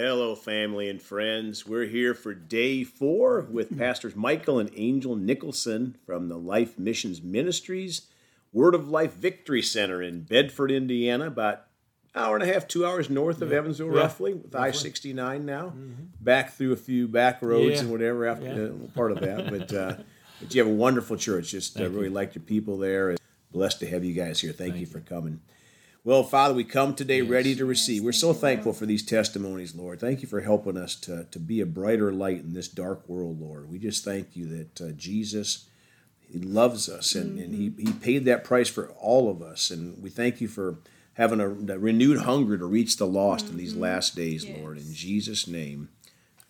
Hello, family and friends. We're here for day four with Pastors Michael and Angel Nicholson from the Life Missions Ministries Word of Life Victory Center in Bedford, Indiana, about hour and a half, two hours north of Evansville, Yeah. roughly, with I 69 now. Back through a few back roads Yeah. and whatever after Yeah. uh, part of that. But, uh, but you have a wonderful church. Just uh, really like your people there. Blessed to have you guys here. Thank, you for coming. Well, Father, we come today ready to receive. We're so thankful for these testimonies, Lord. Thank you for helping us to, to be a brighter light in this dark world, Lord. We just thank you that uh, Jesus, He loves us and, and he, he paid that price for all of us. And we thank you for having a, a renewed hunger to reach the lost in these last days, Lord. In Jesus' name,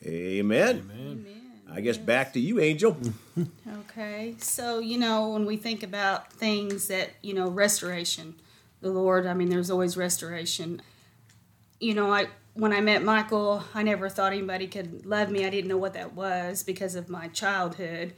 amen. Amen. I guess back to you, Angel. Okay, so you know when we think about things that you know restoration, the Lord. I mean, there's always restoration. You know, I when I met Michael, I never thought anybody could love me. I didn't know what that was because of my childhood.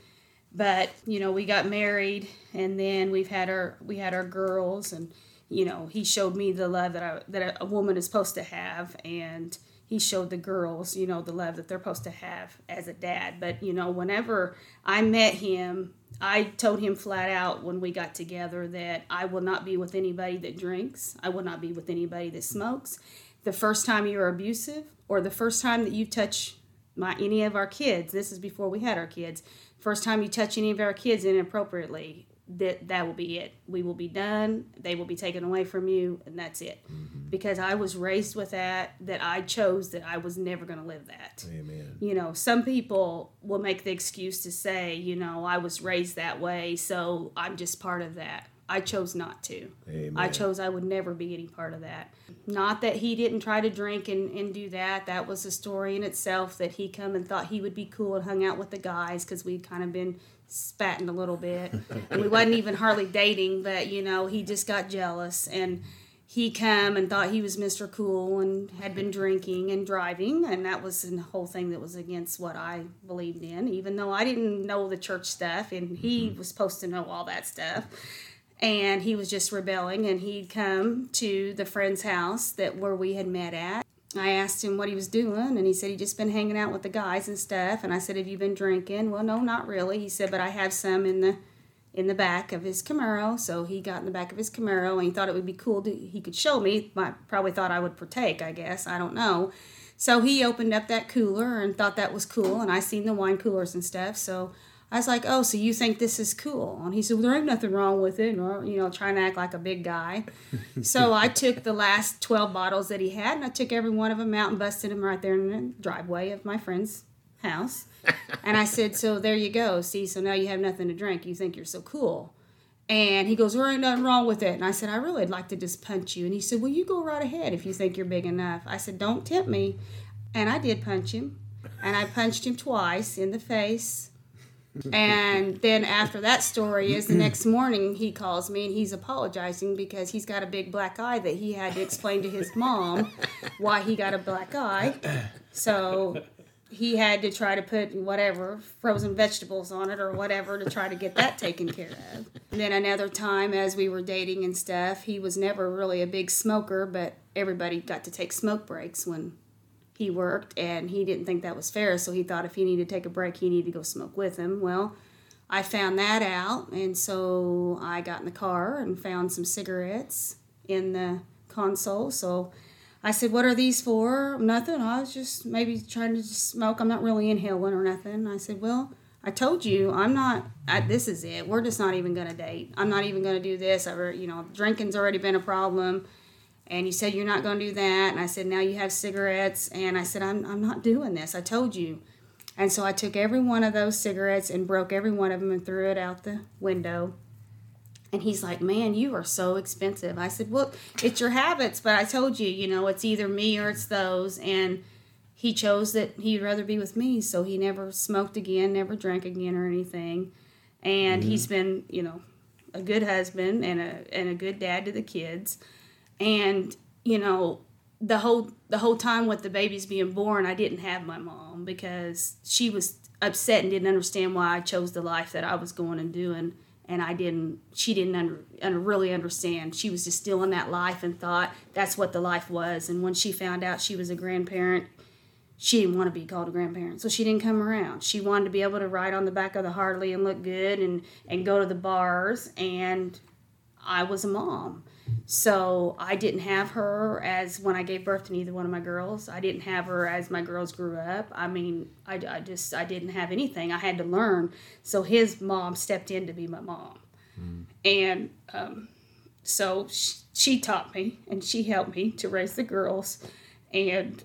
But you know, we got married, and then we've had our we had our girls, and you know, he showed me the love that I that a woman is supposed to have, and he showed the girls, you know, the love that they're supposed to have as a dad. But, you know, whenever I met him, I told him flat out when we got together that I will not be with anybody that drinks. I will not be with anybody that smokes. The first time you're abusive or the first time that you touch my any of our kids, this is before we had our kids. First time you touch any of our kids inappropriately, that that will be it. We will be done. They will be taken away from you, and that's it. Mm-hmm. Because I was raised with that. That I chose that I was never going to live that. Amen. You know, some people will make the excuse to say, you know, I was raised that way, so I'm just part of that. I chose not to. Amen. I chose I would never be any part of that. Not that he didn't try to drink and, and do that. That was a story in itself that he come and thought he would be cool and hung out with the guys because we'd kind of been spatting a little bit. and we wasn't even hardly dating, but you know, he just got jealous and he come and thought he was Mr. Cool and had been drinking and driving, and that was the whole thing that was against what I believed in, even though I didn't know the church stuff, and he mm-hmm. was supposed to know all that stuff. And he was just rebelling, and he'd come to the friend's house that where we had met at. I asked him what he was doing, and he said he'd just been hanging out with the guys and stuff. And I said, "Have you been drinking?" Well, no, not really. He said, "But I have some in the in the back of his Camaro. So he got in the back of his Camaro and he thought it would be cool to he could show me. I probably thought I would partake, I guess. I don't know. So he opened up that cooler and thought that was cool and I seen the wine coolers and stuff. So I was like, "Oh, so you think this is cool?" And he said, "Well, there ain't nothing wrong with it." Or, you know, trying to act like a big guy. so I took the last twelve bottles that he had, and I took every one of them out and busted them right there in the driveway of my friend's house. and I said, "So there you go. See, so now you have nothing to drink. You think you're so cool." And he goes, "There ain't nothing wrong with it." And I said, "I really would like to just punch you." And he said, "Well, you go right ahead if you think you're big enough." I said, "Don't tempt me." And I did punch him, and I punched him twice in the face. And then after that story is the next morning he calls me and he's apologizing because he's got a big black eye that he had to explain to his mom why he got a black eye. So he had to try to put whatever frozen vegetables on it or whatever to try to get that taken care of. And then another time as we were dating and stuff, he was never really a big smoker, but everybody got to take smoke breaks when he worked and he didn't think that was fair so he thought if he needed to take a break he needed to go smoke with him well i found that out and so i got in the car and found some cigarettes in the console so i said what are these for nothing i was just maybe trying to just smoke i'm not really inhaling or nothing i said well I told you I'm not. I, this is it. We're just not even gonna date. I'm not even gonna do this. I, you know, drinking's already been a problem and you said you're not going to do that and i said now you have cigarettes and i said I'm, I'm not doing this i told you. And so i took every one of those cigarettes and broke every one of them and threw it out the window. And he's like man you are so expensive. I said well it's your habits but i told you you know it's either me or it's those. And he chose that he'd rather be with me so he never smoked again never drank again or anything. And he's mm-hmm. been you know a good husband and a and a good dad to the kids and you know the whole the whole time with the babies being born i didn't have my mom because she was upset and didn't understand why i chose the life that i was going and doing. And i didn't she didn't under, under really understand. She was just still in that life and thought that's what the life was. And when she found out she was a grandparent she didn't want to be called a grandparent, so she didn't come around. She wanted to be able to ride on the back of the Harley and look good and and go to the bars. And I was a mom, so I didn't have her as when I gave birth to neither one of my girls. I didn't have her as my girls grew up. I mean, I, I just I didn't have anything. I had to learn. So his mom stepped in to be my mom, and um, so she, she taught me and she helped me to raise the girls, and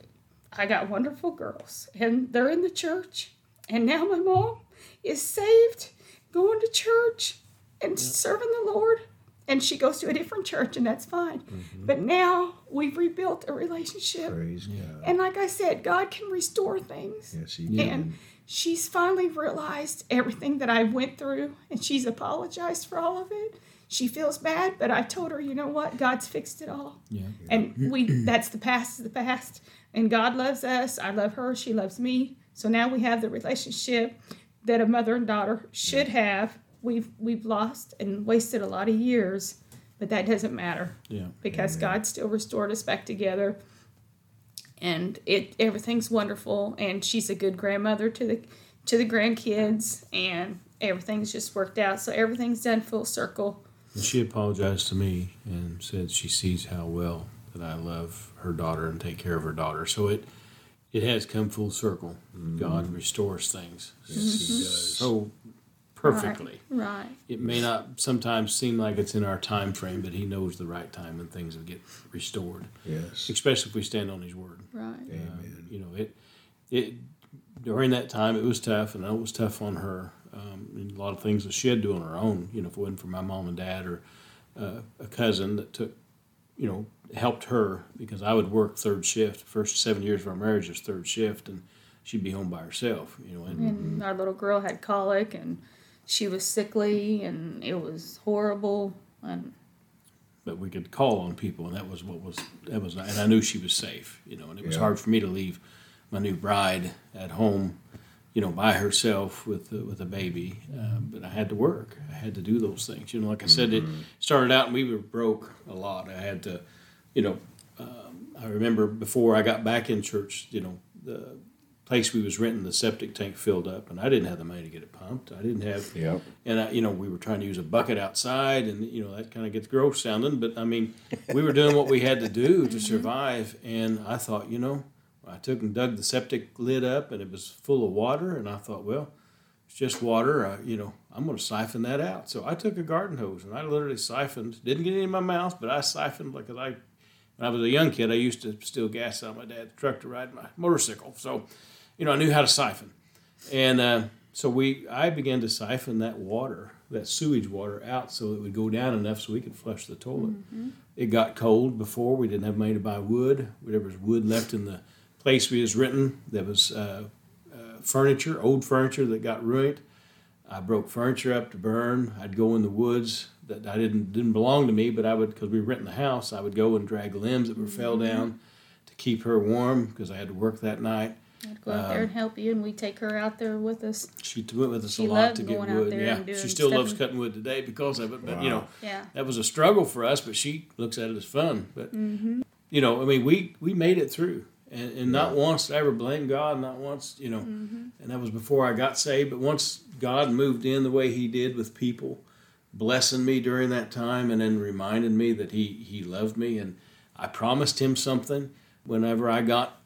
I got wonderful girls, and they're in the church. And now my mom is saved, going to church and serving the Lord. And she goes to a different church, and that's fine. Mm-hmm. But now we've rebuilt a relationship. Praise God. And like I said, God can restore things. Yes, He can. And she's finally realized everything that I went through, and she's apologized for all of it. She feels bad, but I told her, you know what? God's fixed it all. Yeah. And we that's the past is the past. And God loves us. I love her. She loves me. So now we have the relationship that a mother and daughter should have. We've we've lost and wasted a lot of years, but that doesn't matter Yeah. because God still restored us back together. And it everything's wonderful and she's a good grandmother to the to the grandkids and everything's just worked out. So everything's done full circle. And she apologized to me and said she sees how well that I love her daughter and take care of her daughter. So it it has come full circle. Mm-hmm. God restores things Yes, He mm-hmm. does. so perfectly. Right. It may not sometimes seem like it's in our time frame, but He knows the right time when things will get restored. Yes. Especially if we stand on His word. Right. Amen. You know, it it during that time it was tough, and I know it was tough on her. Um, and a lot of things that she had to do on her own. You know, if it wasn't for my mom and dad or uh, a cousin that took, you know, helped her because I would work third shift. First seven years of our marriage was third shift, and she'd be home by herself. You know, and And our little girl had colic and she was sickly and it was horrible and but we could call on people, and that was what was that was. And I knew she was safe. You know, and it was Yeah. hard for me to leave my new bride at home, you know, by herself with the, with a baby. Uh, but I had to work. I had to do those things. You know, like I said, it started out, and we were broke a lot. I had to, you know, um, I remember before I got back in church, you know, the place we was renting, the septic tank filled up, and I didn't have the money to get it pumped. I didn't have Yep. and I, you know we were trying to use a bucket outside and you know that kind of gets gross sounding but i mean we were doing what we had to do to survive and i thought you know i took and dug the septic lid up and it was full of water and i thought well it's just water uh, you know i'm going to siphon that out so i took a garden hose and i literally siphoned didn't get any in my mouth but i siphoned like i when I was a young kid, I used to steal gas out of my dad's truck to ride my motorcycle. So, you know, I knew how to siphon. And uh, so we, I began to siphon that water, that sewage water, out so it would go down enough so we could flush the toilet. It got cold before. We didn't have money to buy wood. There was wood left in the place we was renting. There was uh, uh, furniture, old furniture that got ruined. I broke furniture up to burn. I'd go in the woods that I didn't didn't belong to me, but I would because we were renting the house. I would go and drag limbs that were fell down to keep her warm because I had to work that night. I'd go out there and help you and we take her out there with us. She t- went with us She a lot to get out wood. there Yeah, and doing she still loves and- cutting wood today because of it. But you know, Yeah. that was a struggle for us. But she looks at it as fun. But Mm-hmm. you know, I mean, we we made it through, and, and not once I ever blamed God. Not once, you know, Mm-hmm. and that was before I got saved. But once God moved in the way He did with people, blessing me during that time, and then reminding me that He He loved me, and I promised Him something whenever I got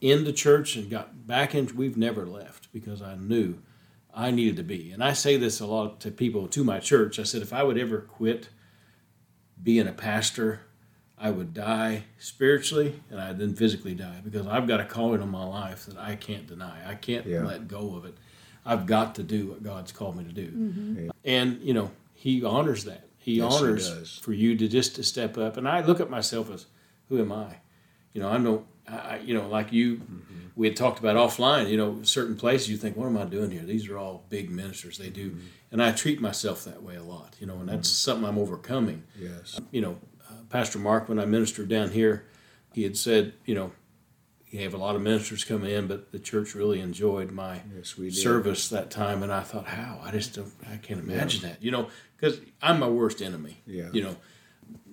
into church and got back in. We've never left because I knew I needed to be. And I say this a lot to people to my church. I said if I would ever quit being a pastor, I would die spiritually and I'd then physically die because I've got a calling on my life that I can't deny. I can't Yeah. let go of it. I've got to do what God's called me to do. Mm-hmm. And, you know, He honors that. He Yes, honors does. for you to just to step up. And I look at myself as, who am I? You know, I'm no, I, you know, like you, Mm-hmm. we had talked about offline, you know, certain places you think, what am I doing here? These are all big ministers. They do. Mm-hmm. And I treat myself that way a lot, you know, and that's something I'm overcoming Yes. you know, uh, Pastor Mark, when I ministered down here, he had said, you know, he have a lot of ministers come in, but the church really enjoyed my Yes, we service that time. And I thought, how? I just don't, I can't imagine that, you know, because I'm my worst enemy, Yeah. you know,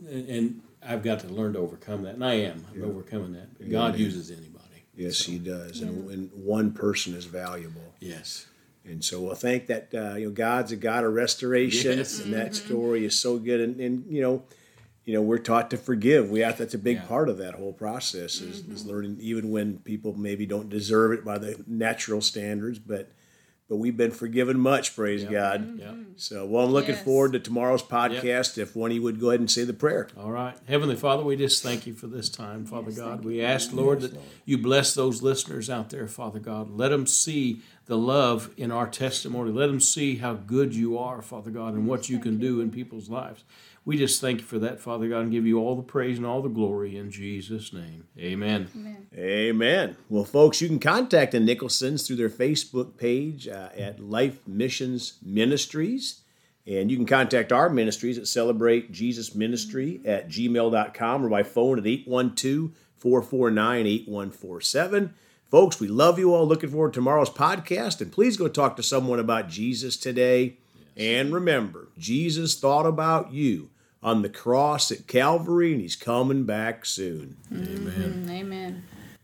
and, and I've got to learn to overcome that. And I am. I'm overcoming that. But God Amen. uses anybody. Yes, he does. And, and one person is valuable. Yes. And so I think that uh, you know God's a God of restoration, Yes. and that story is so good. And, and you know, you know, we're taught to forgive. We have that's a big Yeah. part of that whole process is, is learning, even when people maybe don't deserve it by the natural standards, but but we've been forgiven much. Praise Yeah. God. Mm-hmm. Yeah. So, well, I'm looking Yes. forward to tomorrow's podcast. If one of you would go ahead and say the prayer. All right. Heavenly Father, we just thank you for this time, Father God. We ask, Lord, that you bless those listeners out there, Father God. Let them see the love in our testimony. Let them see how good you are, Father God, and what you can do in people's lives. We just thank you for that, Father God, and give you all the praise and all the glory in Jesus' name. Amen. Amen. Well, folks, you can contact the Nicholsons through their Facebook page uh, at Life Missions Ministries. And you can contact our ministries at Celebrate Jesus Ministry at gmail.com or by phone at 812 449 8147. Folks, we love you all. Looking forward to tomorrow's podcast. And please go talk to someone about Jesus today. And remember, Jesus thought about you on the cross at Calvary, and he's coming back soon. Amen. Amen.